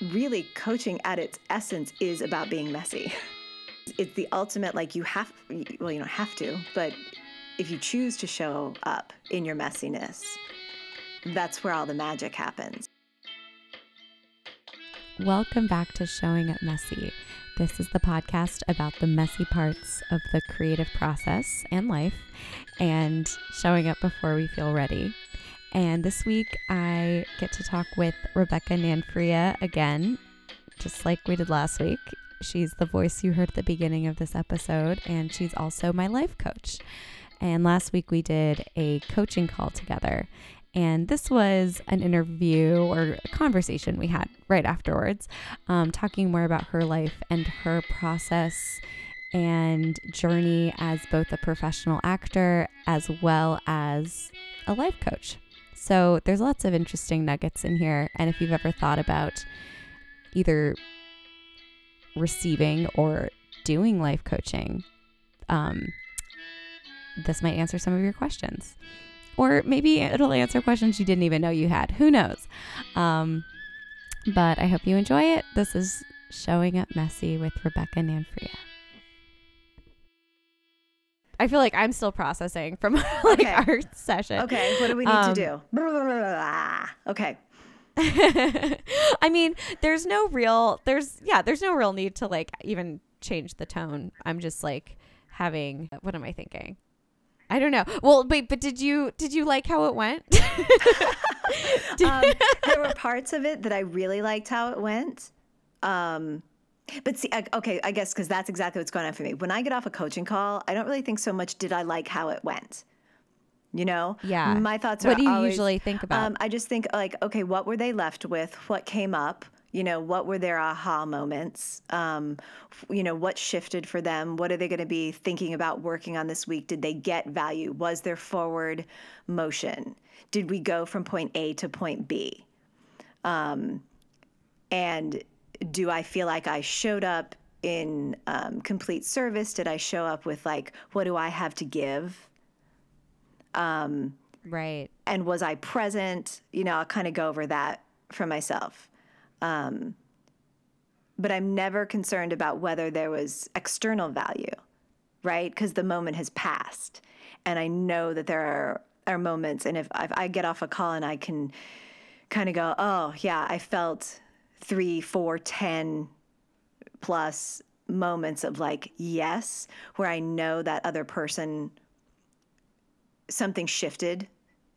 really coaching at its essence is about being messy. It's the ultimate, like, you have, well, you don't have to, but if you choose to show up in your messiness, that's where all the magic happens. Welcome back to Showing Up Messy. This is the podcast about the messy parts of the creative process and life and showing up before we feel ready. And this week I get to talk with Rebecca Nanfria again, just like we did last week. She's the voice you heard at the beginning of this episode, and she's also my life coach. And last week we did a coaching call together. And this was an interview or conversation we had right afterwards, um, talking more about her life and her process and journey as both a professional actor as well as a life coach. So there's lots of interesting nuggets in here. And if you've ever thought about either receiving or doing life coaching, um, this might answer some of your questions. Or maybe it'll answer questions you didn't even know you had. Who knows? Um, but I hope you enjoy it. This is Showing Up Messy with Rebecca Nanfria. I feel like I'm still processing from like Okay. our session. Okay, what do we need Um, to do? Okay. I mean, there's no real there's yeah, there's no real need to like even change the tone. I'm just like having what am I thinking? I don't know. Well, wait, but did you did you like how it went? Um, there were parts of it that I really liked how it went. Um, but see, okay, I guess because that's exactly what's going on for me. When I get off a coaching call, I don't really think so much did I like how it went. You know, Yeah. My thoughts are. What do you always- usually think about? Um, I just think like, okay, what were they left with? What came up? You know, what were their aha moments? Um, you know, what shifted for them? What are they going to be thinking about working on this week? Did they get value? Was there forward motion? Did we go from point A to point B? Um, and do I feel like I showed up in um, complete service? Did I show up with like, what do I have to give? right. and was I present? You know, I'll kind of go over that for myself. Um, but I'm never concerned about whether there was external value, right? Because the moment has passed. And I know that there are, are moments, and if, if I get off a call and I can kind of go, oh, yeah, I felt three, four, ten plus moments of like, yes, where I know that other person something shifted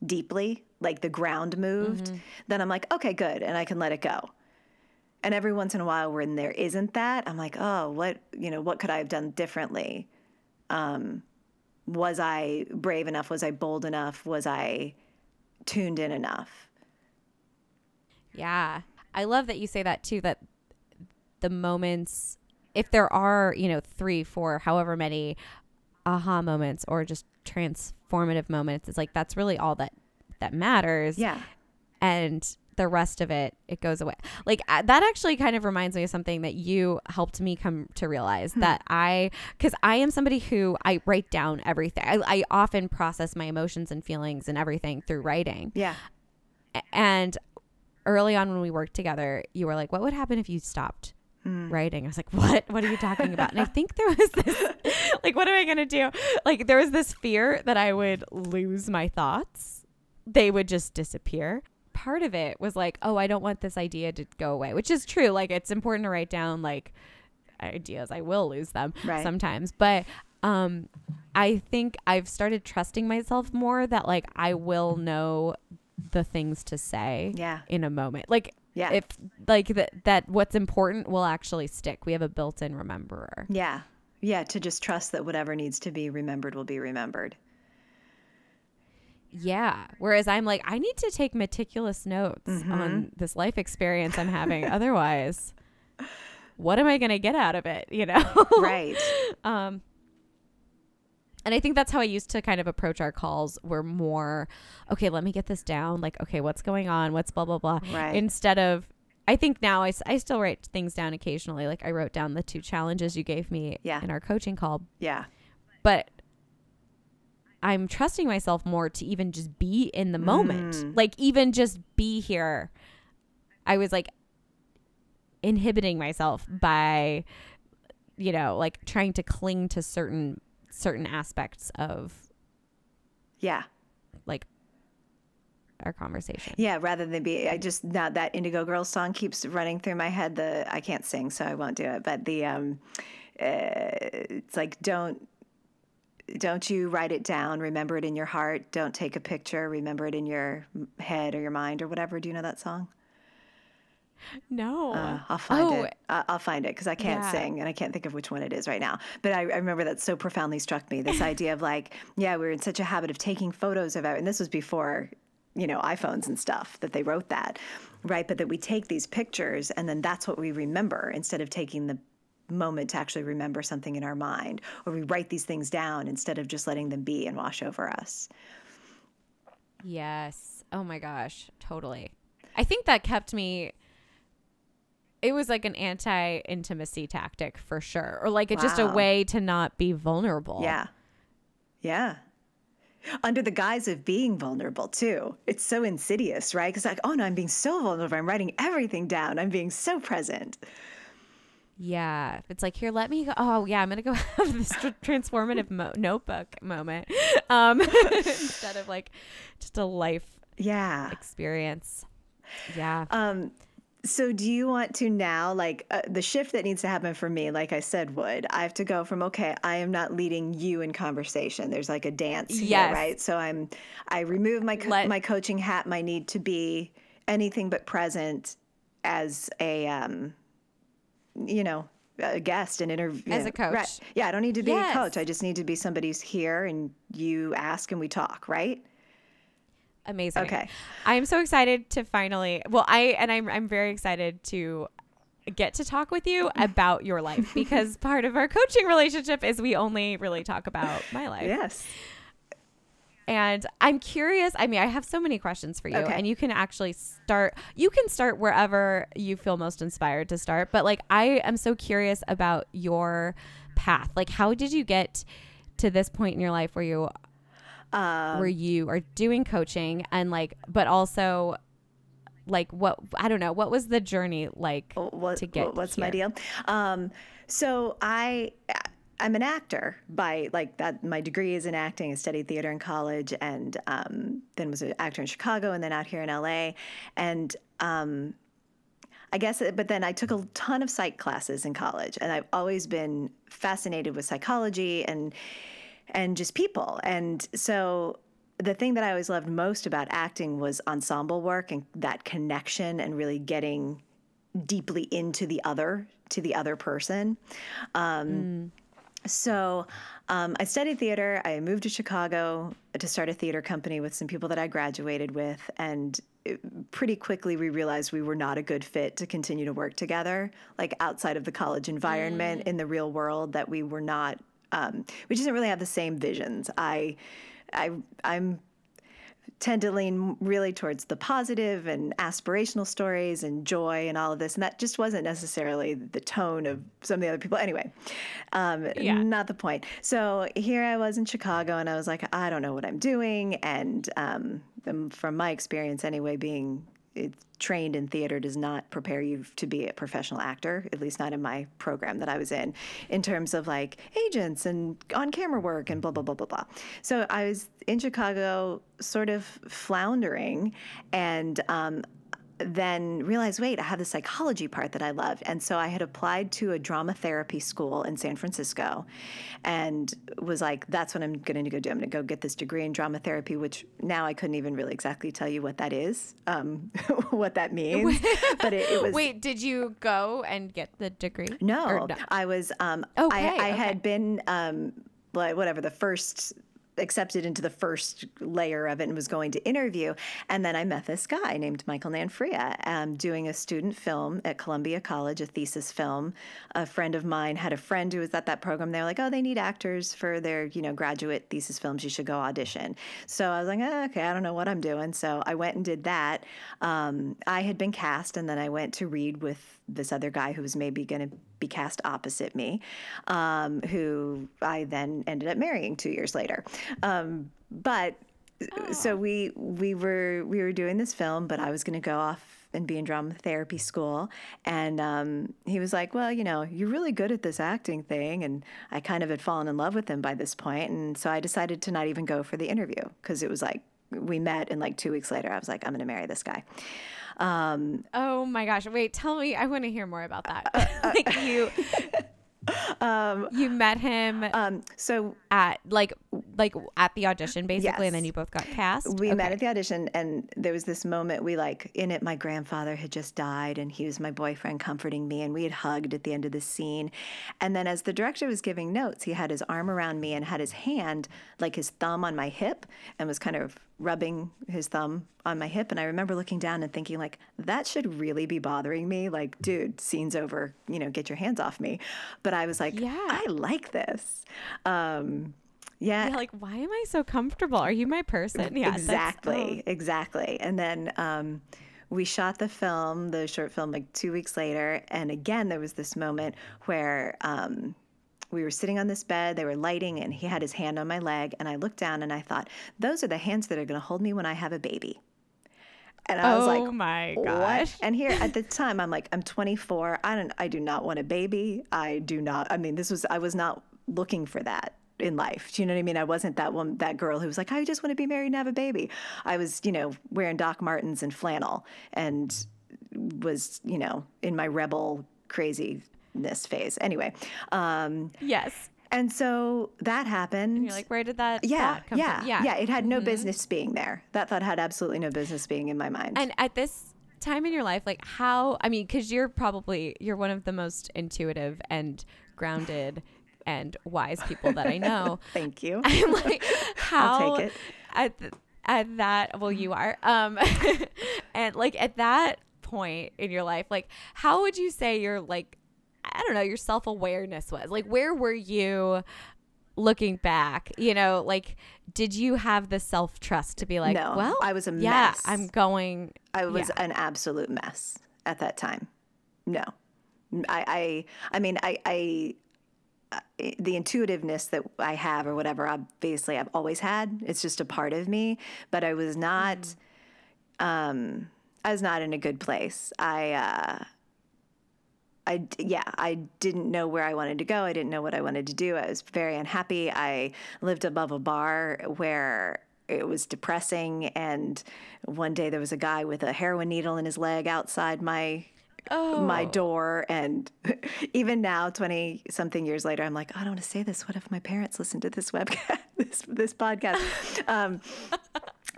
deeply, like the ground moved, then I'm like, okay, good, and I can let it go. And every once in a while, when there isn't that, I'm like, oh, what you know, what could I have done differently? Um, was I brave enough? Was I bold enough? Was I tuned in enough? Yeah. I love that you say that too that the moments if there are, you know, 3, 4, however many aha moments or just transformative moments, it's like that's really all that that matters. Yeah, and the rest of it it goes away. Like uh, that actually kind of reminds me of something that you helped me come to realize that i because i am somebody who i write down everything. I, I often process my emotions and feelings and everything through writing. Yeah, and early on when we worked together you were like what would happen if you stopped Mm. writing? I was like what? What are you talking about? And i think there was this like what am i gonna do? Like there was this fear that i would lose my thoughts. They would just disappear. Part of it was like oh i don't want this idea to go away which is true. Like it's important to write down like ideas. I will lose them Right. sometimes. But um i think i've started trusting myself more that like i will know the things to say yeah, in a moment like yeah, if like that that what's important will actually stick we have a built-in rememberer yeah, yeah. To just trust that whatever needs to be remembered will be remembered. yeah whereas i'm like i need to take meticulous notes Mm-hmm. on this life experience i'm having otherwise what am i going to get out of it you know Right. um and I think that's how I used to kind of approach our calls. Were more, okay, let me get this down. Like, okay, what's going on? What's blah blah blah. Right. Instead of, I think now I, I still write things down occasionally. Like I wrote down the two challenges you gave me Yeah. in our coaching call, Yeah. but I'm trusting myself more to even just be in the moment. Mm. Like even just be here. I was like inhibiting myself by you know like trying to cling to certain certain aspects of Yeah. like our conversation Yeah, rather than be, I just now that Indigo Girls song keeps running through my head. The I can't sing, so I won't do it. But the um, uh, it's like don't don't you write it down. Remember it in your heart. Don't take a picture. Remember it in your head or your mind or whatever. Do you know that song? No Uh, I'll find oh it. I'll find it because I can't Yeah. sing and I can't think of which one it is right now. But I, I remember that so profoundly struck me. This idea of like, yeah, we were in such a habit of taking photos of it, and this was before, you know, iPhones and stuff that they wrote that, right? But that we take these pictures and then that's what we remember instead of taking the moment to actually remember something in our mind, or we write these things down instead of just letting them be and wash over us. Yes. Oh my gosh. Totally. I think that kept me. It was like an anti intimacy tactic for sure, or like it's just a way to not be vulnerable. Yeah. Yeah. Under the guise of being vulnerable, too. It's so insidious, right? Because, like, oh no, I'm being so vulnerable. I'm writing everything down. I'm being so present. Yeah. It's like, here, let me go. Oh, yeah. I'm going to go have this tr- transformative mo- notebook moment um, instead of like just a life Yeah. experience. Yeah. Um, so, do you want to now, like, uh, the shift that needs to happen for me, like I said, would I have to go from, okay, I am not leading you in conversation. There's like a dance here, Yes. right? So, I'm, I remove my, co- Let- my coaching hat, my need to be anything but present as a, um, you know, a guest, an interview. As a coach. Right. Yeah, I don't need to be Yes. a coach. I just need to be somebody who's here and you ask and we talk, right? Amazing. Okay. I am so excited to finally. Well, I and I'm I'm very excited to get to talk with you about your life because part of our coaching relationship is we only really talk about my life. Yes. And I'm curious. I mean, I have so many questions for you, Okay. and you can actually start. You can start wherever you feel most inspired to start. But like, I am so curious about your path. Like, how did you get to this point in your life where you Um, where you are doing coaching and like, but also like what I don't know. What was the journey like what, to get what's my deal um, so i i'm an actor by like that my degree is in acting i studied theater in college and um, then was an actor in chicago and then out here in la and um, I guess, but then I took a ton of psych classes in college, and I've always been fascinated with psychology and and just people. And so the thing that I always loved most about acting was ensemble work and that connection and really getting deeply into the other, to the other person. Um, So um, I studied theater. I moved to Chicago to start a theater company with some people that I graduated with. And it- pretty quickly, we realized we were not a good fit to continue to work together, like outside of the college environment in the real world, that we were not, um, we just didn't really have the same visions. I, I, I'm tend to lean really towards the positive and aspirational stories and joy and all of this. And that just wasn't necessarily the tone of some of the other people. Anyway, um, Yeah. not the point. So here I was in Chicago and I was like, I don't know what I'm doing. And um, um, from my experience anyway, being it, trained in theater does not prepare you to be a professional actor, at least not in my program that I was in, in terms of like agents and on camera work and blah, blah, blah, blah, blah. So I was in Chicago sort of floundering and um, then realized, wait, I have the psychology part that I love. And so I had applied to a drama therapy school in San Francisco and was like, that's what I'm going to go do. I'm going to go get this degree in drama therapy, which now I couldn't even really exactly tell you what that is, um, what that means. but it, it was. Wait, did you go and get the degree? No, Or I was. Um, Okay, I, I okay. had been, um, like whatever, the first accepted into the first layer of it and was going to interview. And then I met this guy named Michael Nanfria um, doing a student film at Columbia College, a thesis film. A friend of mine had a friend who was at that program. They were like, oh, they need actors for their, you know, graduate thesis films. You should go audition. So I was like, "Ah, okay, I don't know what I'm doing. So I went and did that. Um, I had been cast, and then I went to read with this other guy who was maybe going to be cast opposite me, um, who I then ended up marrying two years later. Um, but so we we were we were doing this film, but I was going to go off and be in drama therapy school. And um, he was like, Well, you know, you're really good at this acting thing. And I kind of had fallen in love with him by this point. And so I decided to not even go for the interview because it was like, we met and like two weeks later, I was like, I'm going to marry this guy. Um, oh my gosh. Wait, tell me. I want to hear more about that. like you. Um, you met him um, so at like like at the audition basically, yes. and then you both got cast. We okay. met at the audition, and there was this moment we like in it. My grandfather had just died, and he was my boyfriend comforting me, and we had hugged at the end of the scene. And then as the director was giving notes, he had his arm around me and had his hand like his thumb on my hip, and was kind of rubbing his thumb on my hip and I remember looking down and thinking like that should really be bothering me. Like dude scene's over. You know get your hands off me. But I was like yeah. I like this. Um yeah. You're like why am I so comfortable? Are you my person? Yeah exactly oh. exactly. And then um we shot the film the short film like two weeks later. And again there was this moment where um we were sitting on this bed, they were lighting, and he had his hand on my leg. And I looked down and I thought, those are the hands that are going to hold me when I have a baby. And I was like, oh my gosh. What? And here at the time, I'm like, I'm 24. I don't, I do not want a baby. I do not, I mean, this was, I was not looking for that in life. Do you know what I mean? I wasn't that one, that girl who was like, I just want to be married and have a baby. I was, you know, wearing Doc Martens and flannel and was, you know, in my rebel crazy this phase. Anyway. Um, yes. And so that happened. And you're like, where did that yeah, come yeah, from? Yeah. Yeah. It had no mm-hmm. business being there. That thought had absolutely no business being in my mind. And at this time in your life, like how, I mean, because you're probably, you're one of the most intuitive and grounded and wise people that I know. Thank you. I'm like, how I'll take it. At, at that, well, you are. Um, and like at that point in your life, like how would you say you're like I don't know, your self awareness was? Like, where were you looking back? You know, like, did you have the self trust to be like, no, well, I was a yeah, mess. I'm going. I was yeah. an absolute mess at that time. No, I, I, I mean, I, I, the intuitiveness that I have or whatever, obviously I've always had. It's just a part of me, but I was not, mm. um, I was not in a good place. I, uh, I, yeah, I didn't know where I wanted to go. I didn't know what I wanted to do. I was very unhappy. I lived above a bar where it was depressing. And one day there was a guy with a heroin needle in his leg outside my oh. my door. And even now, twenty something years later, I'm like, I don't want to say this. What if my parents listen to this webcast, this this podcast? Um,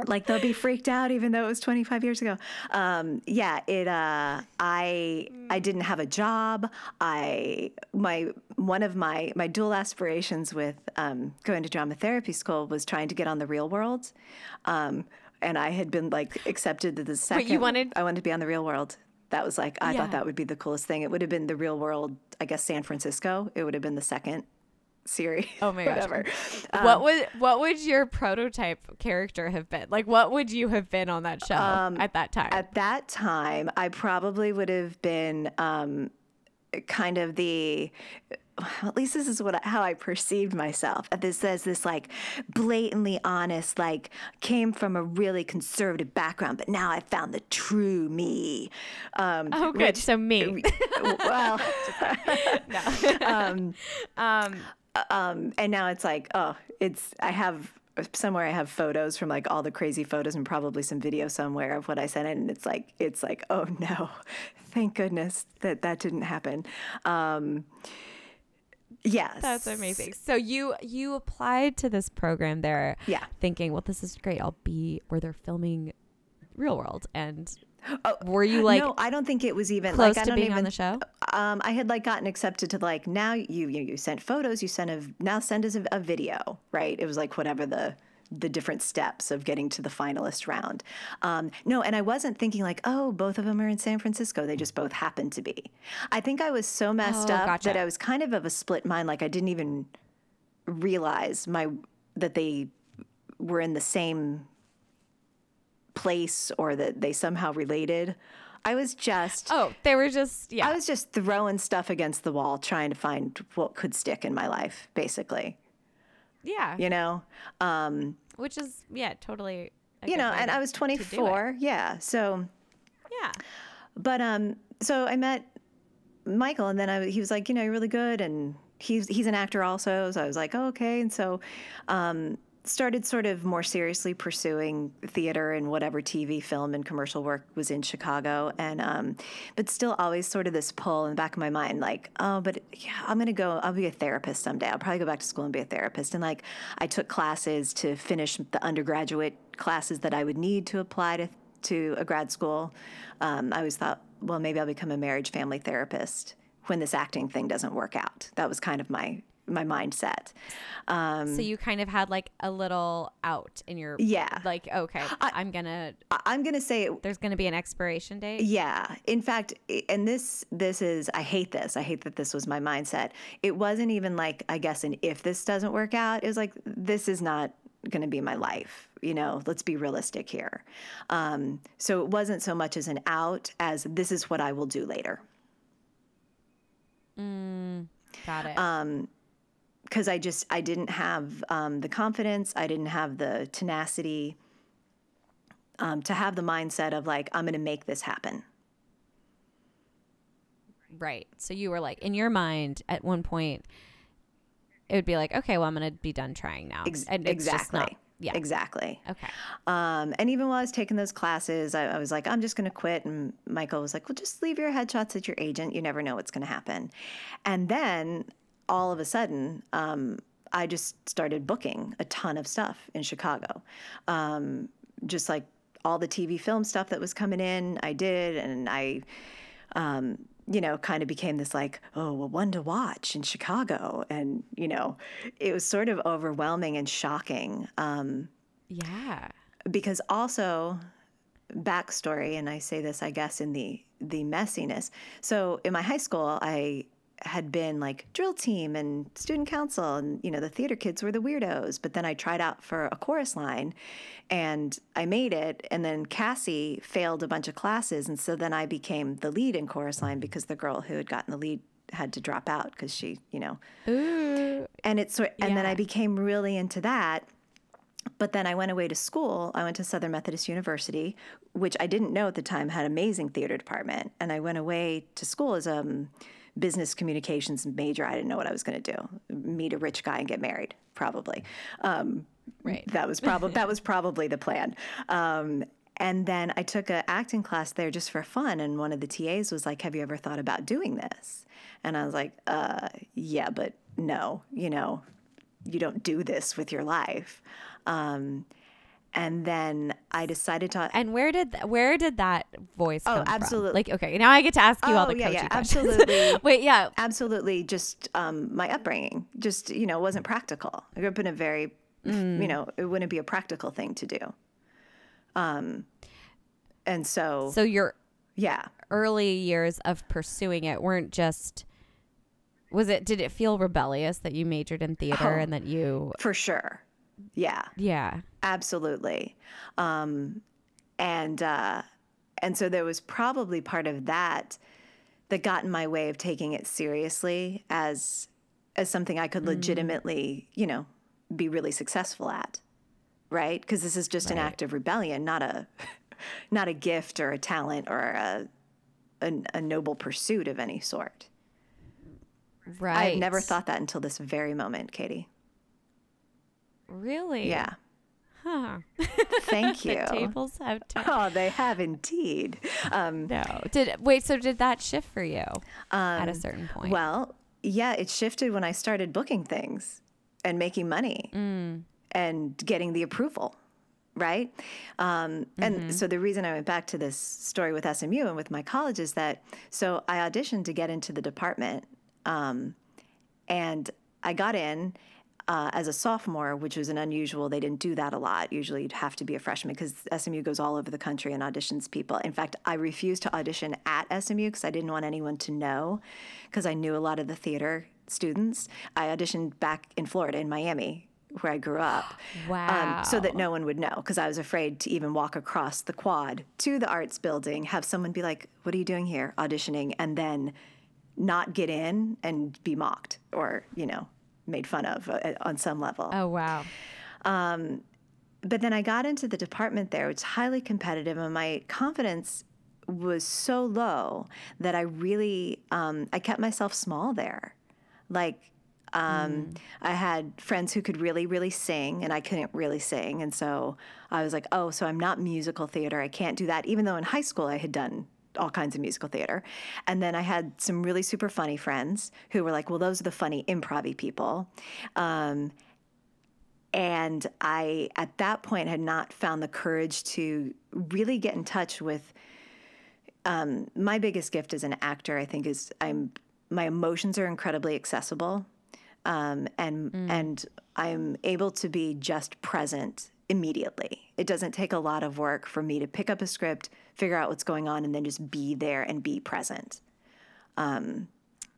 like they'll be freaked out even though it was 25 years ago. Um, yeah it uh, i i didn't have a job. I my one of my my dual aspirations with um, going to drama therapy school was trying to get on the real world. Um, and i had been like accepted to the second but you wanted i wanted to be on the real world. That was like i yeah. thought that would be the coolest thing. It would have been the real world i guess san francisco. It would have been the second Siri. Oh my gosh. Whatever. Um, what would what would your prototype character have been? Like what would you have been on that show um, at that time? At that time, I probably would have been um, kind of the at least this is what I, how I perceived myself. This says this like blatantly honest, like came from a really conservative background, but now I found the true me. Um, oh, good. Which, so me. well, no. um, um, um, and now it's like, oh, it's I have somewhere I have photos from like all the crazy photos and probably some video somewhere of what I sent in, and it's like it's like, oh no, thank goodness that that didn't happen. Um, Yes. That's amazing. So you you applied to this program there yeah. thinking, well this is great. I'll be where they're filming real world and Oh, were you like? No, I don't think it was even close like, to being even, on the show. Um, I had like gotten accepted to like now you you, you sent photos, you sent a now send us a, a video, right? It was like whatever the the different steps of getting to the finalist round. Um, no, and I wasn't thinking like, oh, both of them are in San Francisco. They just both happened to be. I think I was so messed oh, up gotcha. that I was kind of of a split mind. Like I didn't even realize my that they were in the same place or that they somehow related. I was just Oh, they were just yeah. I was just throwing stuff against the wall trying to find what could stick in my life, basically. Yeah. You know? Um which is yeah, totally You know, and I was 24. Yeah. So Yeah. But um, so I met Michael, and then I, he was like, you know, you're really good, and he's he's an actor also. So I was like, oh, okay, and so um, started sort of more seriously pursuing theater and whatever TV, film, and commercial work was in Chicago, and um, but still always sort of this pull in the back of my mind, like, oh, but yeah, I'm gonna go. I'll be a therapist someday. I'll probably go back to school and be a therapist. And like, I took classes to finish the undergraduate classes that I would need to apply to to a grad school. Um, I always thought, well, maybe I'll become a marriage family therapist when this acting thing doesn't work out. That was kind of my my mindset. Um, So you kind of had like a little out in your Yeah. Like okay, I, am gonna. I'm gonna say it, There's gonna be an expiration date. Yeah. In fact, and this this is I hate this. I hate that this was my mindset. It wasn't even like I guess an if this doesn't work out. It was like this is not to be my life. You know, let's be realistic here. Um, so it wasn't so much as an out as this is what I will do later. Mm, Got it. Um, because I just I didn't have um, the confidence, I didn't have the tenacity um, to have the mindset of like I'm going to make this happen. right. So you were like in your mind at one point. It would be like, okay, well, I'm gonna be done trying now. Ex- and it's just exactly. not- yeah. Exactly. Okay. Um, and even while I was taking those classes, I, I was like, I'm just going to quit. And Michael was like, Well, just leave your headshots at your agent. You never know what's going to happen. And then all of a sudden, um, I just started booking a ton of stuff in Chicago. Um, just like all the TV film stuff that was coming in, I did. And I, um, you know, kind of became this like, oh, well, one to watch in Chicago. And, you know, it was sort of overwhelming and shocking. Um, Yeah. because also backstory and i say this i guess in the the messiness so in my high school i had been like drill team and student council and you know the theater kids were the weirdos but then i tried out for a chorus line and i made it and then cassie failed a bunch of classes and so then i became the lead in chorus line because the girl who had gotten the lead had to drop out because she you know Ooh. and it's sort and then I became really into that. But then I went away to school. I went to Southern Methodist University, which I didn't know at the time had amazing theater department. And I went away to school as a um, business communications major. I didn't know what I was going to do. Meet a rich guy and get married, probably. Um, Right. that was probably that was probably the plan. Um, and then I took an acting class there just for fun, and one of the TAs was like, "Have you ever thought about doing this?" And I was like, uh, "Yeah, but no, you know, you don't do this with your life." Um, and then I decided to. And where did th- where did that voice Oh, come from? Like, okay, now I get to ask you all Oh, the yeah, coaching yeah, questions. absolutely. Wait, yeah. absolutely just um, my upbringing just you know wasn't practical i grew up in a very you know it wouldn't be a practical thing to do um, and so, So your yeah early years of pursuing it weren't just was it did it feel rebellious that you majored in theater Oh. and that you for sure yeah yeah absolutely. Um, and uh, and so there was probably part of that that got in my way of taking it seriously as as something I could legitimately you know be really successful at right? Because this is just an act of rebellion not a not a gift or a talent or a a, a noble pursuit of any sort. Right i had never thought that until this very moment katie. Really? Yeah huh. Thank you. the tables have turned. Oh they have indeed. Um, no. Did wait so did that shift for you um, at a certain point? Well, yeah, it shifted when I started booking things and making money and getting the approval, right? Um, and so the reason I went back to this story with SMU and with my college is that so I auditioned to get into the department um, and I got in. Uh, as a sophomore, which was an unusual, they didn't do that a lot. Usually, you'd have to be a freshman because SMU goes all over the country and auditions people. In fact, I refused to audition at SMU because I didn't want anyone to know, because I knew a lot of the theater students. I auditioned back in Florida, in Miami, where I grew up, um, so that no one would know, because I was afraid to even walk across the quad to the arts building, have someone be like, "What are you doing here, auditioning?" and then not get in and be mocked or you know made fun of uh, on some level. oh wow Um, But then I got into the department there, which is highly competitive, and my confidence was so low that I really um, I kept myself small there. Like um, I had friends who could really, really sing, and I couldn't really sing, and so I was like, oh, so I'm not musical theater. I can't do that, even though in high school I had done all kinds of musical theater. And then I had some really super funny friends who were like, well, those are the funny improv people. Um, and I, at that point, had not found the courage to really get in touch with. Um, my biggest gift as an actor, I think, is I'm my emotions are incredibly accessible, um, and and I'm able to be just present immediately. It doesn't take a lot of work for me to pick up a script, figure out what's going on, and then just be there and be present.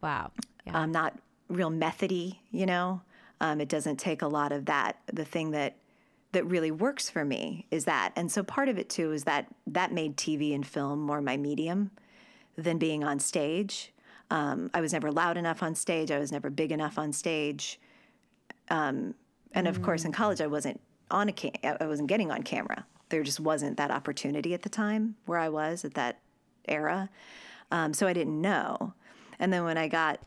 Wow. Yeah. I'm not real methody, you know. Um, it doesn't take a lot of that. The thing that that really works for me is that, and so part of it too is that that made TV and film more my medium than being on stage. Um, I was never loud enough on stage. I was never big enough on stage. Um, and of course, in college, I wasn't on a cam- I wasn't getting on camera. There just wasn't that opportunity at the time where I was at that era. Um, so I didn't know. And then when I got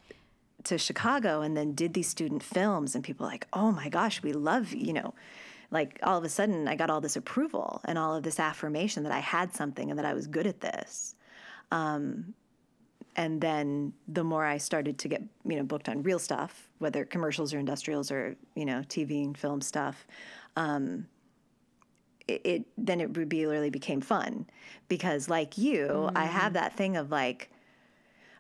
to Chicago and then did these student films, and people like, oh my gosh, we love, you know, like all of a sudden I got all this approval and all of this affirmation that I had something and that I was good at this. Um, and then the more I started to get, you know, booked on real stuff, whether commercials or industrials or, you know, TV and film stuff, um, it, it then it really became fun. Because like you, I have that thing of like,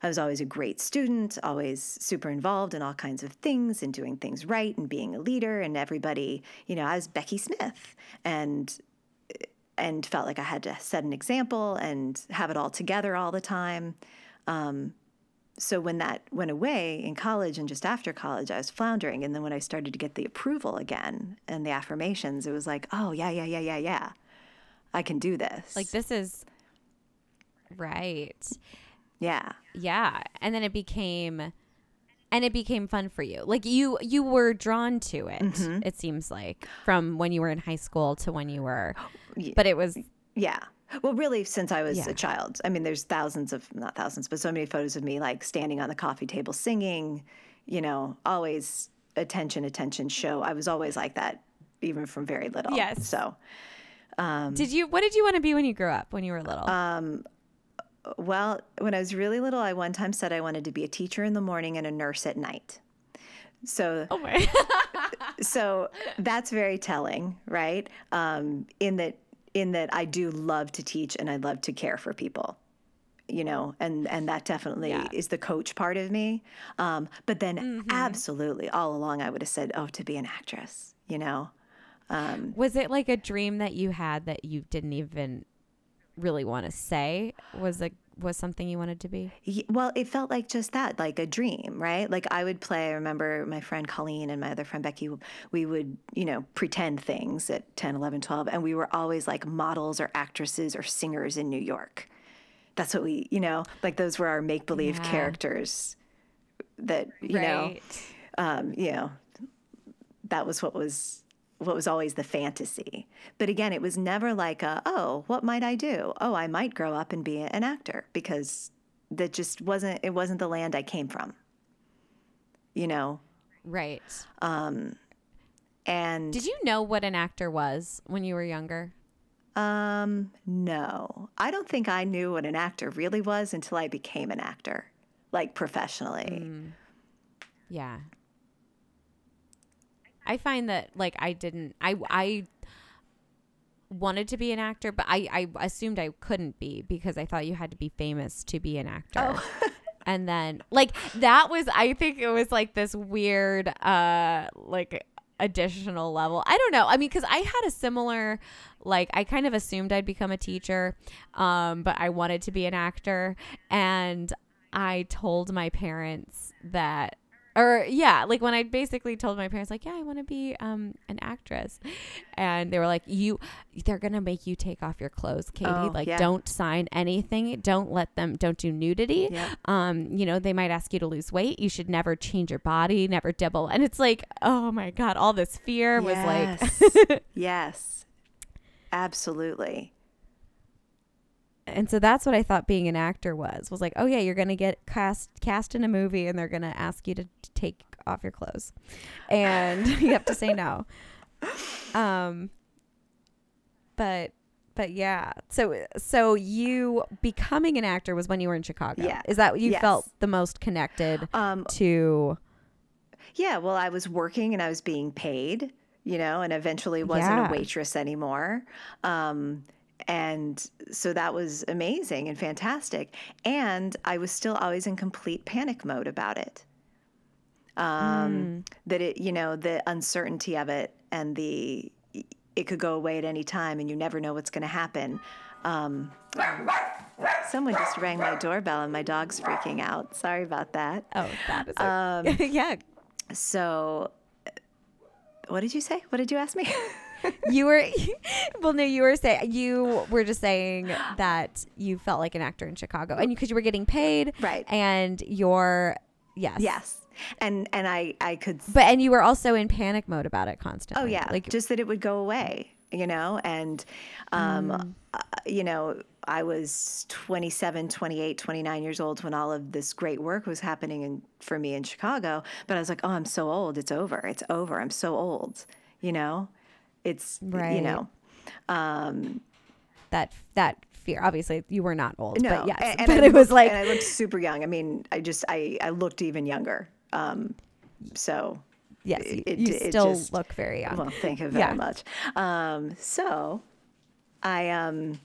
I was always a great student, always super involved in all kinds of things and doing things right and being a leader and everybody, you know, I was Becky Smith. And and felt like I had to set an example and have it all together all the time. Um, so when that went away in college and just after college, I was floundering. And then when I started to get the approval again and the affirmations, it was like, oh yeah, yeah, yeah, yeah, yeah, I can do this. Like this is right. yeah, Yeah. And then it became and it became fun for you. Like you you were drawn to it. Mm-hmm. It seems like from when you were in high school to when you were but it was Yeah. Well, really, since I was Yeah. a child, I mean, there's thousands of, not thousands, but so many photos of me like standing on the coffee table singing, you know, always attention, attention, show. I was always like that, even from very little. Yes. So, Did you what did you want to be when you grew up when you were little? Uh, well, when I was really little, I one time said I wanted to be a teacher in the morning and a nurse at night. So, oh my. so that's very telling, right? Um, in that, in that I do love to teach and I love to care for people, you know, and and that definitely Yeah. is the coach part of me. Um, but then, absolutely, all along, I would have said, oh, to be an actress, you know. um, was it like a dream that you had that you didn't even really want to say? Was it was something you wanted to be? Well, it felt like just that, like a dream, right? Like I would play. I remember my friend Colleen and my other friend Becky, we would, you know, pretend things at 10, 11, 12, and we were always like models or actresses or singers in New York. That's what we, you know, like those were our make believe Yeah. characters that, you know, um, you know, that was what was what was always the fantasy. But again, it was never like a, oh, what might I do? Oh, I might grow up and be an actor because that just wasn't it wasn't the land I came from. You know. Right. Um And Did you know what an actor was when you were younger? um no. I don't think I knew what an actor really was until I became an actor, like professionally. Yeah. I find that like I didn't I I wanted to be an actor, but I I assumed I couldn't be because I thought you had to be famous to be an actor. and then like that was I think it was like this weird uh like additional level. I don't know. I mean cuz I had a similar like I kind of assumed I'd become a teacher um but I wanted to be an actor and I told my parents that or yeah, like when I basically told my parents like, yeah, I want to be um an actress. And they were like, you they're going to make you take off your clothes, Katie. Oh, like yeah. don't sign anything. Don't let them don't do nudity. Yeah. Um, you know, they might ask you to lose weight. You should never change your body, never double. And it's like, oh my god, all this fear was like yes. yes. Absolutely. And so that's what I thought being an actor was. Was like, oh yeah, you're gonna get cast cast in a movie, and they're gonna ask you to, to take off your clothes, and you have to say no. Um, but but yeah, so so you becoming an actor was when you were in Chicago. Yeah. is that you Yes. felt the most connected Um, to? Yeah, well, I was working and I was being paid, you know, and eventually wasn't Yeah. a waitress anymore. Um, and so that was amazing and fantastic. And I was still always in complete panic mode about it. Um, That it, you know, the uncertainty of it and the, it could go away at any time and you never know what's going to happen. Um, someone just rang my doorbell and my dog's freaking out. Sorry about that. Oh, that is Um, yeah. So, what did you say? What did you ask me? You were well, no, you were saying you were just saying that you felt like an actor in Chicago, and because you, were getting paid, Right. And you're yes, yes, and and I I could. but and you were also in panic mode about it constantly. oh yeah, like just that it would go away, you know, and um, Mm. uh, you know, I was 27, 28, 29 years old when all of this great work was happening in, for me in Chicago. But I was like, oh, I'm so old. It's over. It's over. I'm so old. You know, it's right. you know. that that fear. Obviously, you were not old, No, but yes, a- and but I it was like and I looked super young. I mean, I just I I looked even younger. Um, so yes, you, it- you it still just- look very young. well, thank you very Yeah. much. Um, so I um,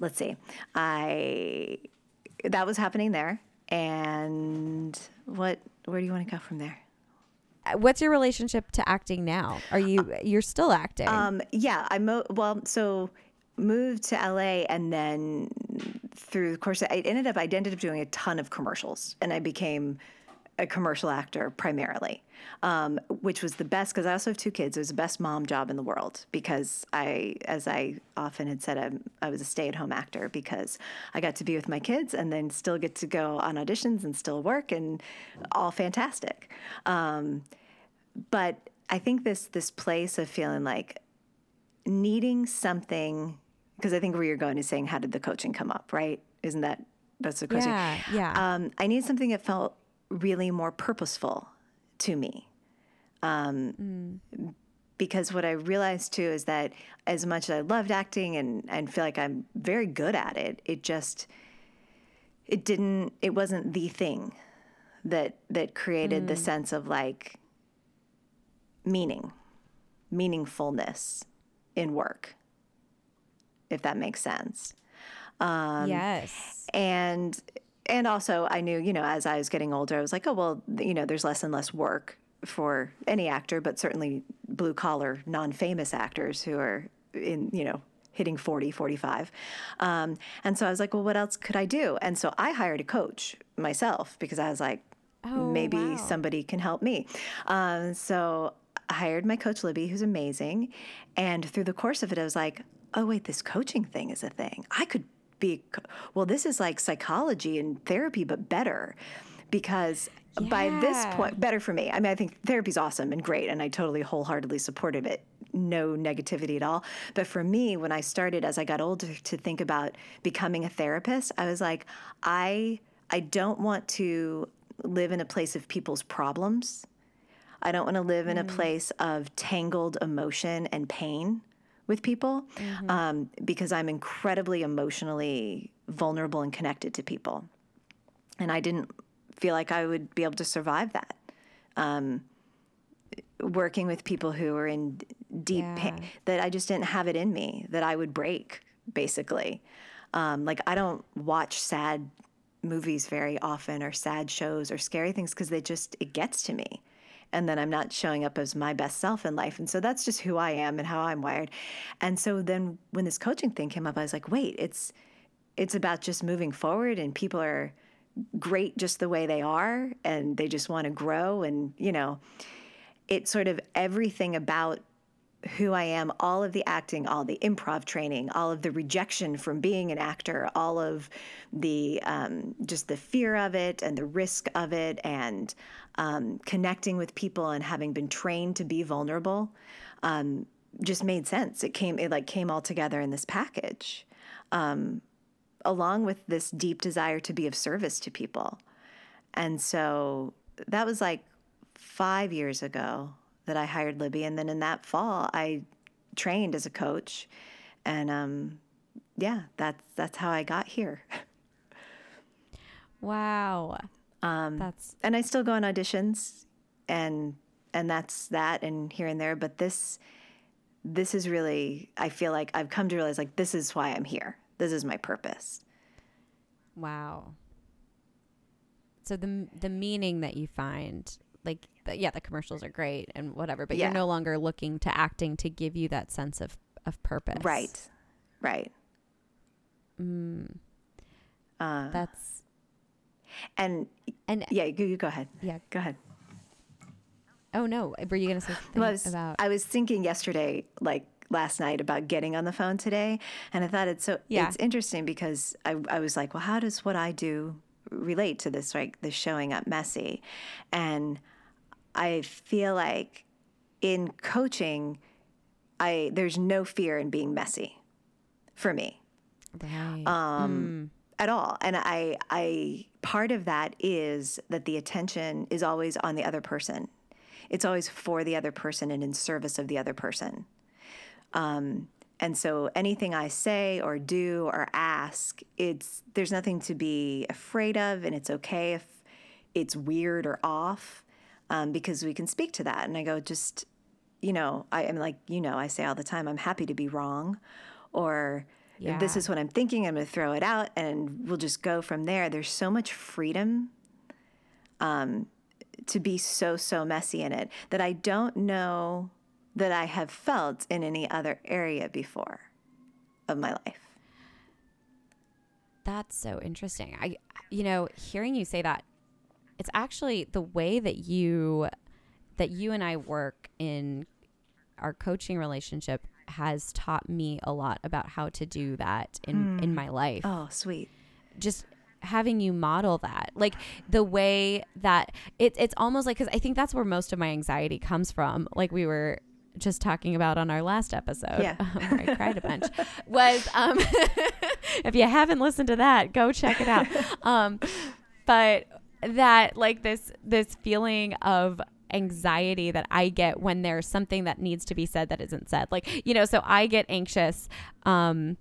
let's see, I that was happening there, and what where do you want to go from there? What's your relationship to acting now? Are you you're still acting? Um, yeah, I mo- well, so moved to LA, and then through the course, I ended up I ended up doing a ton of commercials, and I became a commercial actor primarily, um, which was the best because I also have two kids. It was the best mom job in the world because I, as I often had said, I'm, I was a stay-at-home actor because I got to be with my kids and then still get to go on auditions and still work and all fantastic. Um, but I think this this place of feeling like needing something because I think where you're going is saying how did the coaching come up, right? Isn't that that's the question? yeah, yeah. Um, I need something that felt really more purposeful to me. Um, Because what I realized too is that as much as I loved acting and, and feel like I'm very good at it, it just it didn't it wasn't the thing that that created the sense of like meaning, meaningfulness in work. If that makes sense Um, yes. and and also I knew, you know, as I was getting older, I was like, oh well, you know, there's less and less work for any actor, but certainly blue collar, non-famous actors who are in, you know, hitting 40, 45. Um, and so I was like, well, what else could I do? And so I hired a coach myself because I was like, Oh, maybe wow. somebody can help me. Um, so I hired my coach Libby, who's amazing. And through the course of it, I was like, oh wait, this coaching thing is a thing. I could be co- well. This is like psychology and therapy, but better. Because by this point, better for me. I mean, I think therapy's awesome and great, and I totally wholeheartedly supported it. No negativity at all. But for me, when I started as I got older to think about becoming a therapist, I was like, I I don't want to live in a place of people's problems. I don't want to live in a place of tangled emotion and pain with people um, because I'm incredibly emotionally vulnerable and connected to people. And I didn't feel like I would be able to survive that. Um, working with people who are in deep pain, that I just didn't have it in me, that I would break, basically. Um, like, I don't watch sad movies very often or sad shows or scary things because they just, it gets to me. And then I'm not showing up as my best self in life. And so that's just who I am and how I'm wired. And so then when this coaching thing came up, I was like, wait, it's, it's about just moving forward and people are great just the way they are and they just want to grow and you know it's sort of everything about who I am, all of the acting, all the improv training, all of the rejection from being an actor, all of the um, just the fear of it and the risk of it, and um, connecting with people and having been trained to be vulnerable, um, just made sense. It came, it like came all together in this package. Um, along with this deep desire to be of service to people. And so that was like five years ago that I hired Libby. And then in that fall, I trained as a coach. And um, yeah, that's, that's how I got here. Wow. Um, That's and I still go on auditions and and that's that and here and there but this this is really I feel like I've come to realize like this is why I'm here. This is my purpose. wow. So the the meaning that you find like the, yeah, the commercials are great and whatever, but Yeah. you're no longer looking to acting to give you that sense of of purpose. Right. Right. Mm, Uh, that's and and yeah, you, you go ahead. yeah. Go ahead. Oh no, were you gonna say something Well, I was, about? I was thinking yesterday, like last night, about getting on the phone today, and I thought it's so Yeah. it's interesting because I, I was like, well, how does what I do relate to this, like the showing up messy, and I feel like in coaching, I there's no fear in being messy, for me right. um, at all. And I, I, part of that is that the attention is always on the other person. It's always for the other person and in service of the other person. Um, and so anything I say or do or ask, it's there's nothing to be afraid of, and it's okay if it's weird or off, um, because we can speak to that. And I go, just you know, I am like, you know, I say all the time, I'm happy to be wrong, or if this is what I'm thinking. I'm going to throw it out, and we'll just go from there. There's so much freedom um, to be so so messy in it that I don't know that I have felt in any other area before of my life. That's so interesting. I, you know, hearing you say that, it's actually the way that you, that you and I work in our coaching relationship has taught me a lot about how to do that in hmm. in my life. Oh, sweet. Just having you model that, like the way that it's it's almost like because I think that's where most of my anxiety comes from. Like we were just talking about on our last episode, Yeah. where I cried a bunch, was um, if you haven't listened to that, go check it out. Um, but that like this this feeling of anxiety that I get when there's something that needs to be said that isn't said. Like, you know, so I get anxious um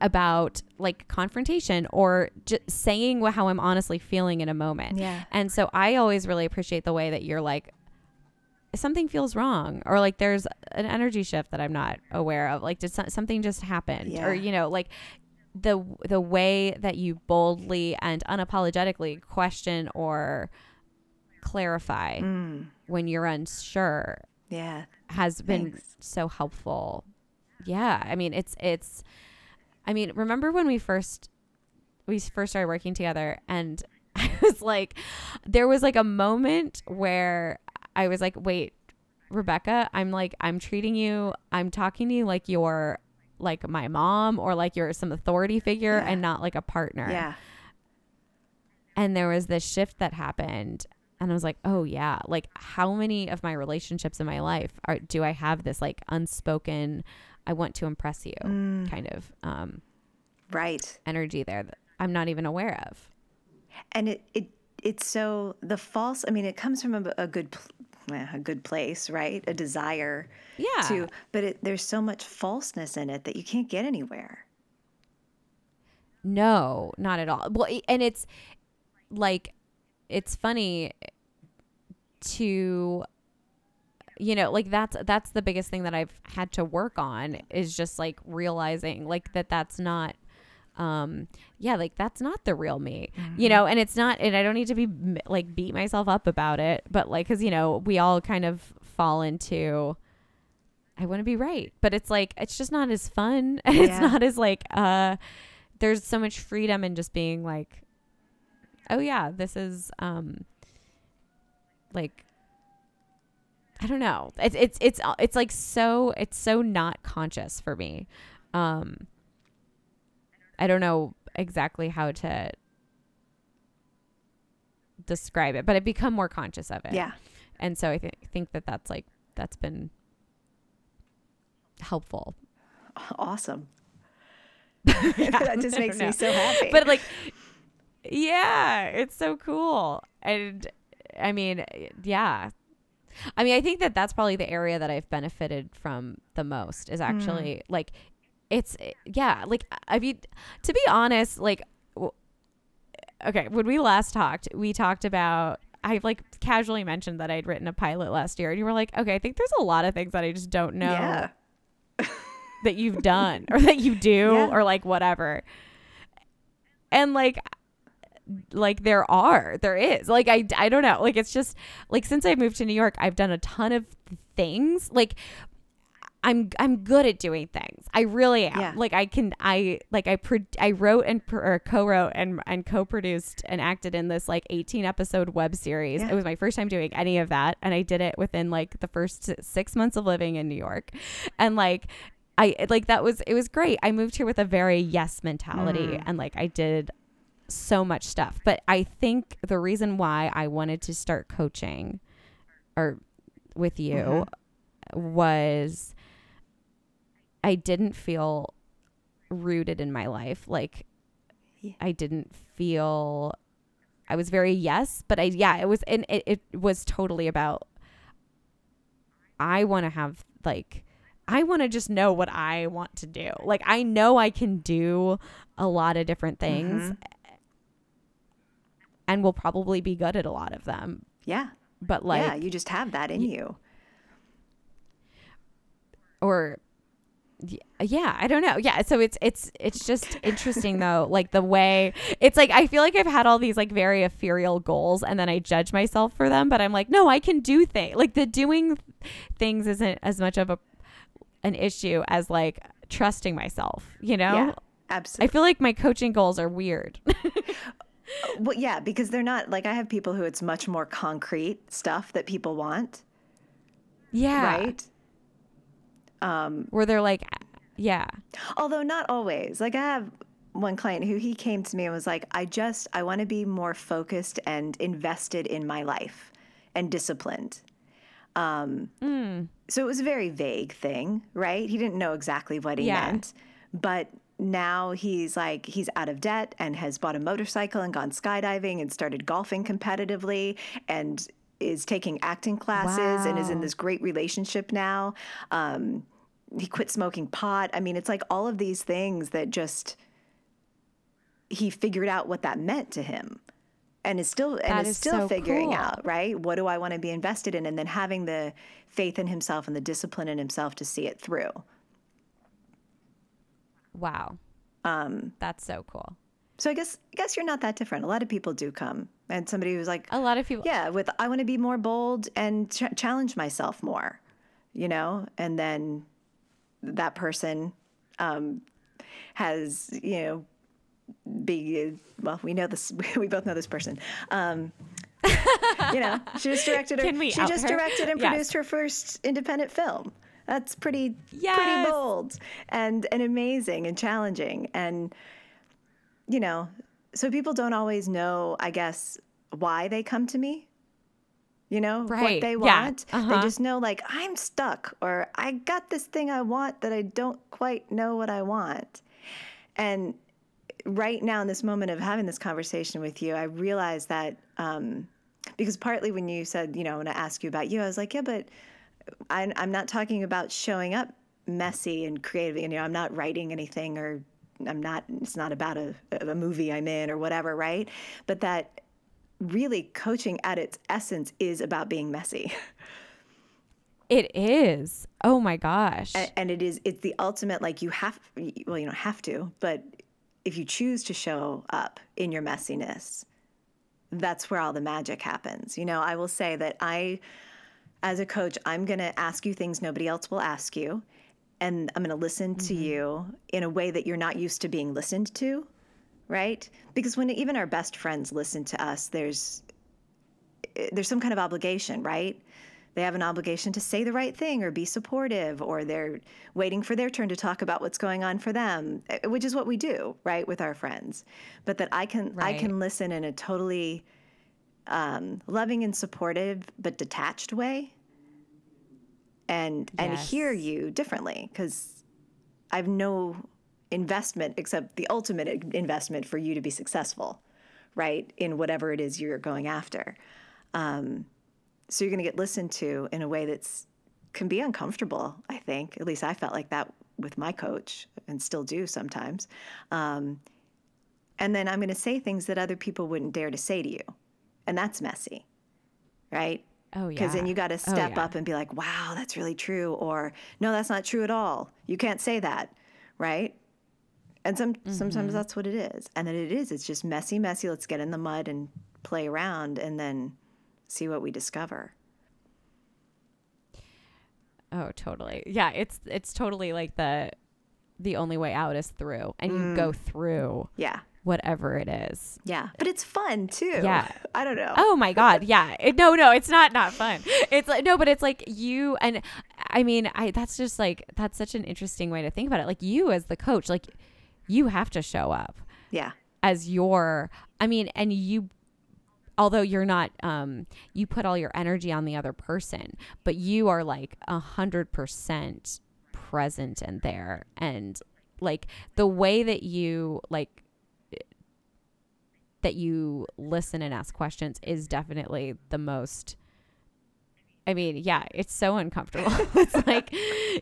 about like confrontation or just saying how I'm honestly feeling in a moment. Yeah. And so I always really appreciate the way that you're like something feels wrong or like there's an energy shift that I'm not aware of. Like did so- something just happen Yeah. or you know like the the way that you boldly and unapologetically question or clarify Mm, when you're unsure yeah. has been Thanks. so helpful. Yeah, I mean it's it's I mean, remember when we first we first started working together and I was like there was like a moment where I was like, "Wait, Rebecca, I'm like I'm treating you, I'm talking to you like you're like my mom or like you're some authority figure Yeah. and not like a partner." Yeah. and there was this shift that happened and i was like oh yeah like how many of my relationships in my life are do i have this like unspoken i want to impress you Mm, kind of um right. energy there that i'm not even aware of and it it it's so the false i mean it comes from a, a good eh, a good place right? A desire yeah. to but it, there's so much falseness in it that you can't get anywhere. No not at all. Well and it's like it's funny to you know like that's that's the biggest thing that i've had to work on is just like realizing like that that's not um yeah like that's not the real me you know and it's not and i don't need to be like beat myself up about it but like because you know we all kind of fall into i want to be right but it's like it's just not as fun and it's not as like uh there's so much freedom in just being like oh yeah this is um like I don't know. It's it's it's it's like so it's so not conscious for me. Um I don't know exactly how to describe it, but I've become more conscious of it. yeah And so I th- think that that's like that's been helpful. awesome that just makes me so happy. But like, yeah, it's so cool. And I mean, yeah. I mean, I think that that's probably the area that I've benefited from the most is actually mm. like, it's, eh, yeah, like, I mean, to be honest, like, okay, when we last talked, we talked about I like casually mentioned that I'd written a pilot last year, and you were like, "Okay, I think there's a lot of things that I just don't know yeah. that you've done or that you do yeah. or like whatever." And like, like there are, there is like I I don't know, like it's just like since I moved to New York, I've done a ton of things like I'm I'm good at doing things. I really am. Yeah. Like I can I like I pro- I wrote and pro- co-wrote and and co-produced and acted in this like 18 episode web series. Yeah. It was my first time doing any of that and I did it within like the first 6 months of living in New York. And like I like that was it was great. I moved here with a very yes mentality mm. and like I did so much stuff. But I think the reason why I wanted to start coaching or with you mm-hmm. was I didn't feel rooted in my life. Like yeah. I didn't feel I was very yes, but I yeah, it was and it, it was totally about I want to have like I want to just know what I want to do. Like I know I can do a lot of different things mm-hmm. and will probably be good at a lot of them. Yeah. But like Yeah, you just have that in you. Or yeah i don't know. Yeah so it's it's it's just interesting though like the way it's like i feel like i've had all these like very ethereal goals and then i judge myself for them but i'm like no i can do things. Like the doing things isn't as much of a an issue as like trusting myself you know? Yeah, absolutely i feel like my coaching goals are weird. Well yeah because they're not like i have people who it's much more concrete stuff that people want. Yeah. Right um, where they're like, yeah. Although not always. Like I have one client who he came to me and was like, I just, I want to be more focused and invested in my life and disciplined. Um, mm. So it was a very vague thing, right? He didn't know exactly what he yeah. meant. But now he's like, he's out of debt and has bought a motorcycle and gone skydiving and started golfing competitively and is taking acting classes wow. and is in this great relationship now. Um, he quit smoking pot. I mean, it's like all of these things that just he figured out what that meant to him and is still and is, is, still so figuring cool. out right what do i want to be invested in and then having the faith in himself and the discipline in himself to see it through wow um that's so cool so I guess I guess you're not that different. A lot of people do come, and somebody who's like a lot of people. Yeah, with I want to be more bold and ch- challenge myself more, you know, and then that person um, has you know be well. We know this. We both know this person. Um, you know, she just directed her. Can we she just her? directed and yes. produced her first independent film. That's pretty yes. pretty bold and and amazing and challenging and you know, so people don't always know, I guess, why they come to me. You know, right. what they want. Yeah. Uh-huh. They just know, like, I'm stuck, or I got this thing I want that I don't quite know what I want. And right now, in this moment of having this conversation with you, I realize that um, because partly when you said, you know, when I ask you about you, I was like, yeah, but I, I'm not talking about showing up messy and creative. You know, I'm not writing anything or I'm not, it's not about a, a movie I'm in or whatever, right? But that really coaching at its essence is about being messy. It is. Oh my gosh. And, and, it is, it's the ultimate, like you have, well, you don't have to, but if you choose to show up in your messiness, that's where all the magic happens. You know, I will say that I, as a coach, I'm going to ask you things nobody else will ask you and I'm going to listen mm-hmm. to you in a way that you're not used to being listened to, right? Because when even our best friends listen to us, there's there's some kind of obligation, right? They have an obligation to say the right thing or be supportive, or they're waiting for their turn to talk about what's going on for them, eh, which is what we do, right, with our friends. But that I can right. I can listen in a totally um, loving and supportive but detached way and yes. and hear you differently because I've no investment except the ultimate investment for you to be successful, right? In whatever it is you're going after. Um, so you're going to get listened to in a way that's can be uncomfortable. I think at least I felt like that with my coach and still do sometimes. Um, and then I'm going to say things that other people wouldn't dare to say to you, and that's messy, right? Oh, yeah. Because then you got to Oh, step yeah. up and be like, wow, that's really true. Or no, that's not true at all. You can't say that. Right. And some, Mm-hmm. sometimes that's what it is. And then it is. It's just messy, messy. Let's get in the mud and play around and then see what we discover. Oh, totally. Yeah, it's it's totally like the the only way out is through, and you Mm. go through Yeah. Whatever it is. Yeah. But it's fun too. Yeah. I don't know. Oh my god, yeah. It, no, no, it's not not fun. It's like no, but it's like you and I mean, I that's just like that's such an interesting way to think about it. Like you as the coach, like you have to show up Yeah. as your I mean, and you although you're not um you put all your energy on the other person, but you are like a hundred percent present and there and like the way that you like that you listen and ask questions is definitely the most I mean, yeah, it's so uncomfortable. it's like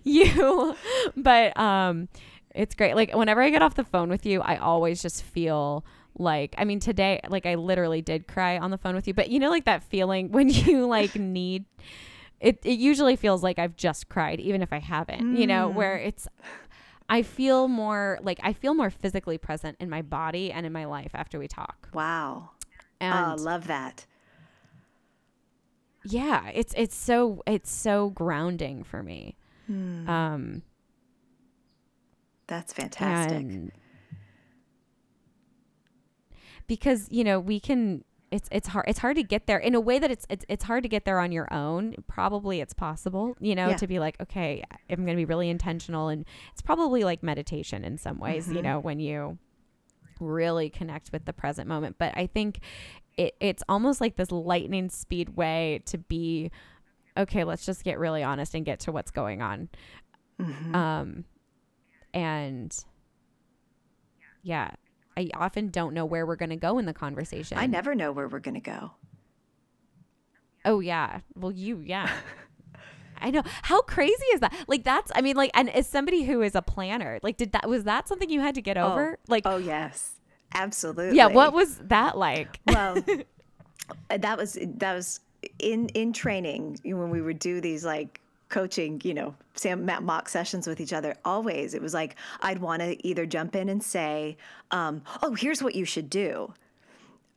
you but um it's great. Like whenever I get off the phone with you, I always just feel like I mean today like I literally did cry on the phone with you, but you know like that feeling when you like need it it usually feels like I've just cried even if I haven't, you know, where it's I feel more like I feel more physically present in my body and in my life after we talk. Wow. And oh, love that. yeah, it's it's so it's so grounding for me. Um That's fantastic. because you know we can it's it's hard it's hard to get there in a way that it's it's, it's hard to get there on your own probably it's possible you know Yeah. to be like okay i'm going to be really intentional and it's probably like meditation in some ways Mm-hmm. you know when you really connect with the present moment but i think it, it's almost like this lightning speed way to be okay let's just get really honest and get to what's going on Mm-hmm. um and yeah i often don't know where we're going to go in the conversation I never know where we're going to go. oh yeah well you yeah I know. How crazy is that? Like that's I mean like and as somebody who is a planner, like did that was that something you had to get oh. over? Like Oh, yes. Absolutely. yeah, what was that like? well that was that was in in training when we would do these like coaching you know sam ma- mock sessions with each other always it was like i'd want to either jump in and say um, oh here's what you should do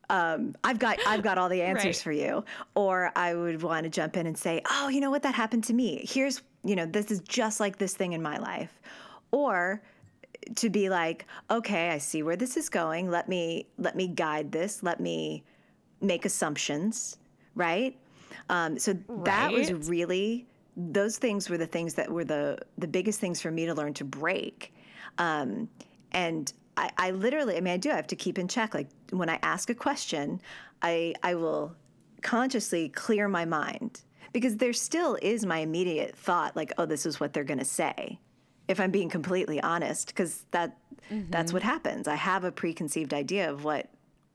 um, I've got I've got all the answers Right. for you, or I would want to jump in and say, oh, you know what, that happened to me. Here's you know this is just like this thing in my life, or to be like, okay, I see where this is going. Let me let me guide this. Let me make assumptions, right? Um, so that was really those things were the things that were the the biggest things for me to learn to break. Um, and I, I literally, I mean, I do have to keep in check. Like when I ask a question, I I will consciously clear my mind because there still is my immediate thought, like, oh, this is what they're going to say. If I'm being completely honest, because that that's what happens. I have a preconceived idea of what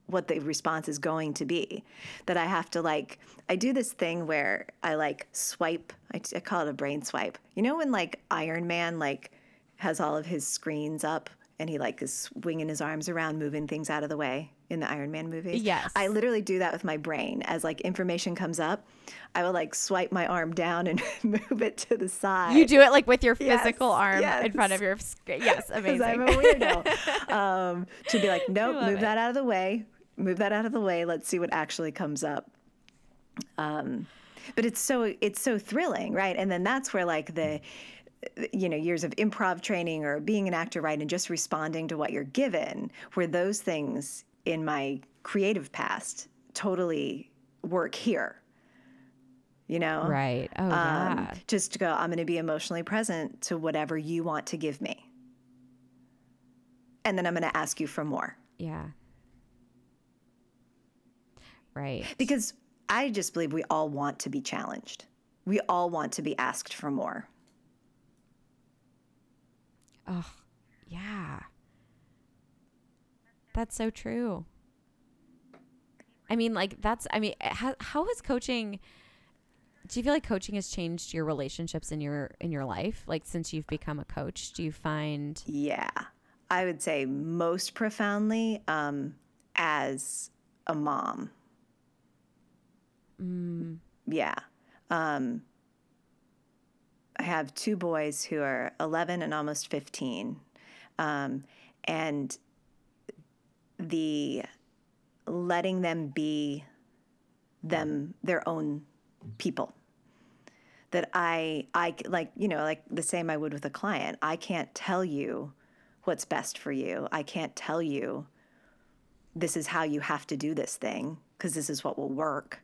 what the response is going to be that i have to like i do this thing where i like swipe I, I call it a brain swipe you know when like iron man like has all of his screens up and he like is swinging his arms around moving things out of the way in the iron man movie Yes. i literally do that with my brain as like information comes up i will like swipe my arm down and move it to the side You do it like with your Yes, physical arm in front of your screen. Yes, amazing. I'm a weirdo. um, to be like, nope, move it. that out of the way. Move that out of the way. Let's see what actually comes up. Um, but it's so it's so thrilling, right? And then that's where like the you know years of improv training or being an actor, right, and just responding to what you're given, where those things in my creative past totally work here. You know, right. Oh um, yeah. just to go, I'm going to be emotionally present to whatever you want to give me. And then I'm going to ask you for more. Yeah. Right. Because I just believe we all want to be challenged. We all want to be asked for more. Oh, Yeah. That's so true. I mean, like that's. I mean, how how has coaching? Do you feel like coaching has changed your relationships in your in your life? Like since you've become a coach, do you find? Yeah, I would say most profoundly um, as a mom. Mm, Yeah. Um, I have two boys who are 11 and almost 15. Um, and the letting them be them, their own people. That I, I like, you know, like the same I would with a client. I can't tell you what's best for you. I can't tell you this is how you have to do this thing because this is what will work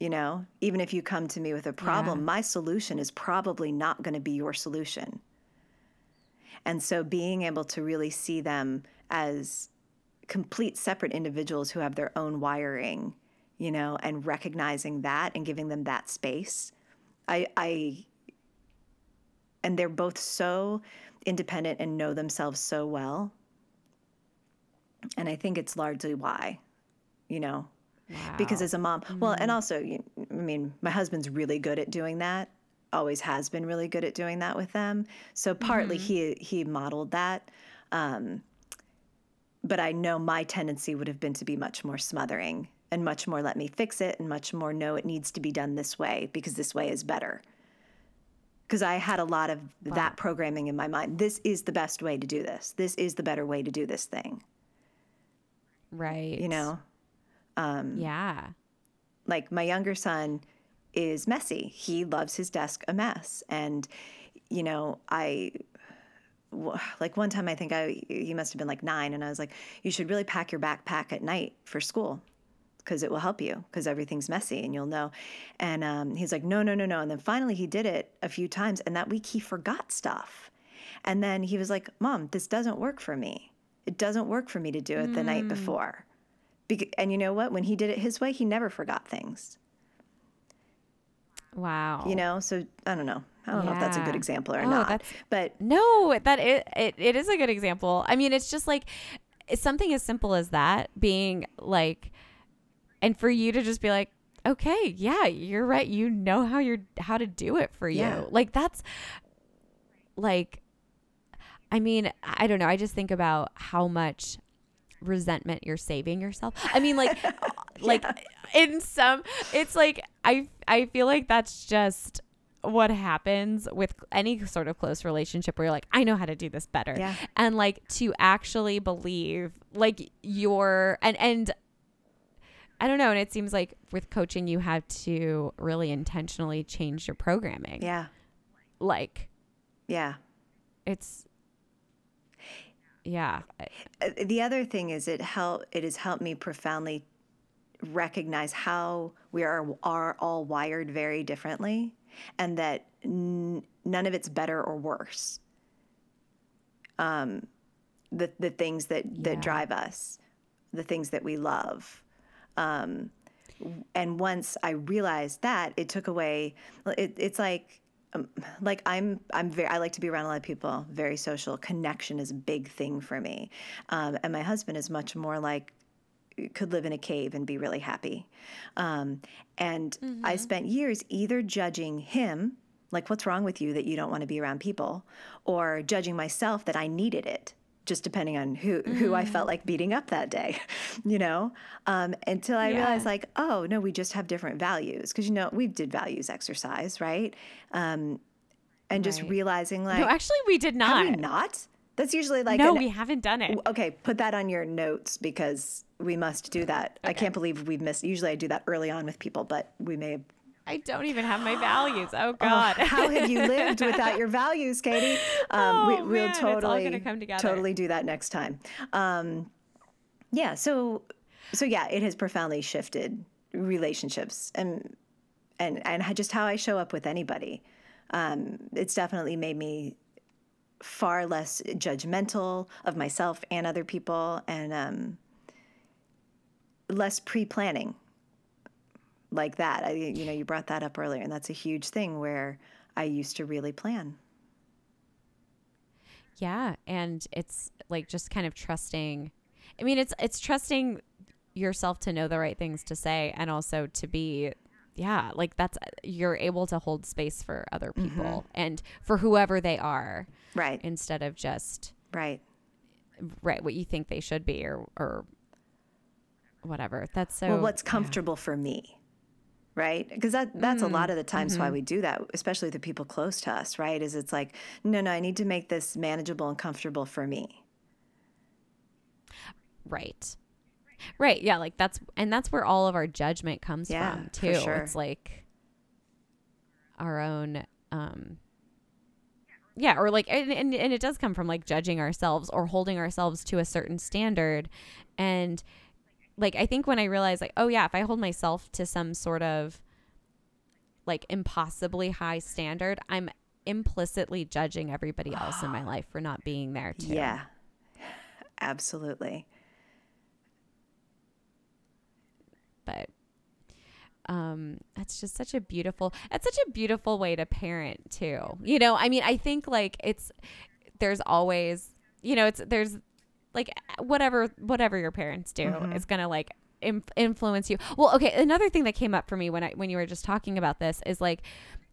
you know even if you come to me with a problem Yeah. my solution is probably not going to be your solution. And so being able to really see them as complete separate individuals who have their own wiring you know and recognizing that and giving them that space i i and they're both so independent and know themselves so well. And i think it's largely why you know because as a mom well and also you- i mean my husband's really good at doing that always has been really good at doing that with them. So partly he he modeled that um, but i know my tendency would have been to be much more smothering and much more let me fix it and much more no it needs to be done this way because this way is better. Because i had a lot of that programming in my mind. This is the best way to do this. This is the better way to do this thing. Right. you know Yeah. like my younger son is messy. He loves his desk a mess. And, you know, I like one time I think I, he must have been like nine, and I was like, you should really pack your backpack at night for school because it will help you because everything's messy and you'll know. And um, he's like, no, no, no, no. And then finally he did it a few times, and that week he forgot stuff. And then he was like, Mom, this doesn't work for me. It doesn't work for me to do it the night before. And you know what? When he did it his way, he never forgot things. Wow. You know, so I don't know. I don't know if that's a good example or Oh, not. But No, that it, it it is a good example. I mean, it's just like it's something as simple as that being like and for you to just be like, "Okay, yeah, you're right. You know how you're how to do it for you." Yeah. Like that's like I mean, I don't know. I just think about how much resentment you're saving yourself. I mean, like uh, like in some it's like I I feel like that's just what happens with any sort of close relationship where you're like, I know how to do this better. Yeah. And like to actually believe like your and and I don't know, and it seems like with coaching you have to really intentionally change your programming. yeah, Like yeah. it's yeah. Uh, The other thing is it help it has helped me profoundly recognize how we are are all wired very differently, and that n- none of it's better or worse. Um, the the things that that Yeah. drive us, the things that we love. Um, and once I realized that, it took away. It, it's like, um, like I'm, I'm very. I like to be around a lot of people. Very social. Connection is a big thing for me, um, and my husband is much more like could live in a cave and be really happy. Um, and I spent years either judging him, like, what's wrong with you that you don't want to be around people, or judging myself that I needed it, just depending on who, who I felt like beating up that day, you know? Um, until I Yeah. realized, like, oh, no, we just have different values. Because, you know, we did values exercise, right? Um, and just realizing, like, No, actually we did not. have we not. not? That's usually like no, an- we haven't done it. Okay, put that on your notes because we must do that. I can't believe we've missed. Usually, I do that early on with people, but we may have. I don't even have my values. Oh Oh, God. how have you lived without your values, Katie? Um, we, Oh, it's all totally, gonna come together. totally do that next time. Um, yeah. So, so yeah, it has profoundly shifted relationships and and and just how I show up with anybody. Um, it's definitely made me far less judgmental of myself and other people, and um, less pre-planning like that. I, you know, you brought that up earlier, and that's a huge thing where I used to really plan. Yeah, and it's like just kind of trusting. I mean, it's it's trusting yourself to know the right things to say and also to be yeah, like that's you're able to hold space for other people Mm-hmm. and for whoever they are Right. instead of just Right. right what you think they should be or or whatever. That's so well, what's yeah. comfortable for me? Right? Because that that's a lot of the times Mm-hmm. why we do that, especially the people close to us, right? Is it's like, no, no, I need to make this manageable and comfortable for me. Right. Right. Yeah. Like that's, and that's where all of our judgment comes Yeah, from too. sure. It's like our own, um, yeah, or like, and, and, and it does come from like judging ourselves or holding ourselves to a certain standard. And like, I think when I realized, like, oh, yeah, if I hold myself to some sort of like impossibly high standard, I'm implicitly judging everybody else in my life for not being there too. Yeah. Absolutely. but um that's just such a beautiful that's such a beautiful way to parent too you know i mean i think like it's there's always you know it's there's like whatever whatever your parents do is gonna like Im- influence you well okay another thing that came up for me when i when you were just talking about this is like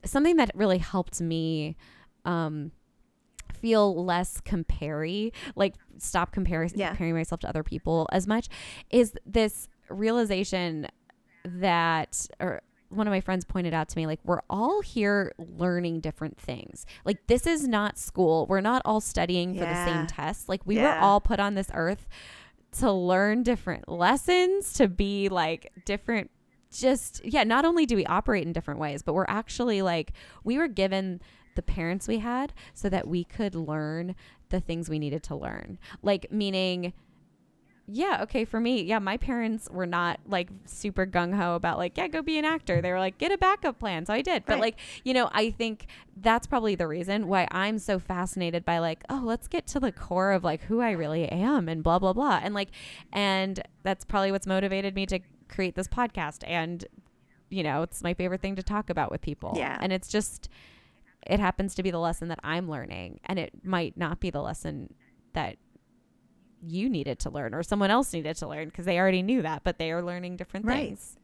something that really helped me um feel less compary like stop comparing Yeah. comparing myself to other people as much is this realization that or one of my friends pointed out to me like we're all here learning different things. Like this is not school. We're not all studying for the same tests like we were all put on this earth to learn different lessons to be like different just yeah not only do we operate in different ways but we're actually like we were given the parents we had so that we could learn the things we needed to learn. Like meaning yeah okay for me yeah my parents were not like super gung-ho about like yeah go be an actor they were like get a backup plan so i did but Right. like you know i think that's probably the reason why i'm so fascinated by like oh let's get to the core of like who i really am and blah blah blah and like and that's probably what's motivated me to create this podcast and you know it's my favorite thing to talk about with people Yeah. and it's just it happens to be the lesson that i'm learning and it might not be the lesson that you needed to learn or someone else needed to learn because they already knew that but they are learning different Right. things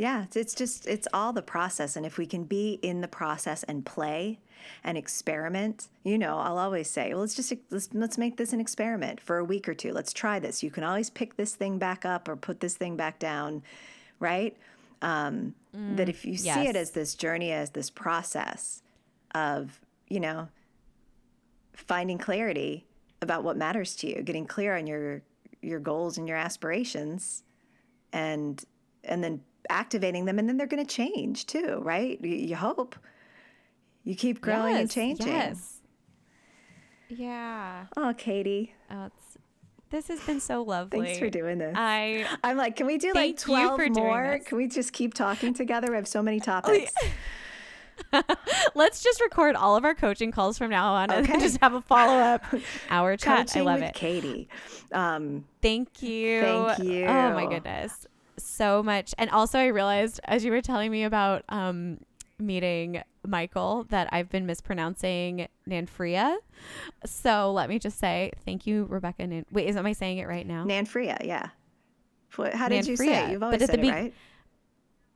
Yeah, it's- it's just it's all the process and if we can be in the process and play and experiment, you know, I'll always say, well, let's just let's let's make this an experiment for a week or two. Let's try this. You can always pick this thing back up or put this thing back down, right? Um, that if you see it as this journey as this process of, you know, finding clarity about what matters to you, getting clear on your your goals and your aspirations and and then activating them and then they're going to change too right? You, you hope. You keep growing and Yes, changing. yes. Yeah. Oh katie. Oh, it's, this has been so lovely thanks for doing this. I i'm like can we do like 12 more. Oh, can we just keep talking together? We have so many oh, topics let's just record all of our coaching calls from now on and Okay. just have a follow-up hour chat coaching i love it katie um, Thank you. Thank you. Oh my goodness. So much. And also I realized as you were telling me about um meeting Michael that I've been mispronouncing Nanfria. So let me just say thank you, Rebecca. Nan- Wait, is am I saying it right now? nanfria yeah what, how did you say it you've But always at said the it right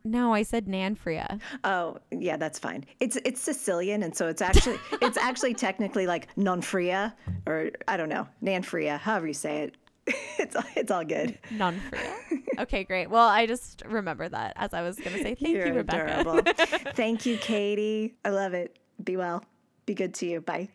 no, I said Nanfria. Oh, yeah, that's fine. It's it's Sicilian, and so it's actually it's actually technically like non-fria, or I don't know, nanfria, however you say it. It's it's all good. Nanfria. okay, great. Well, I just remember that as I was going to say thank You're you, Rebecca. Thank you, Katie. I love it. Be well. Be good to you. Bye.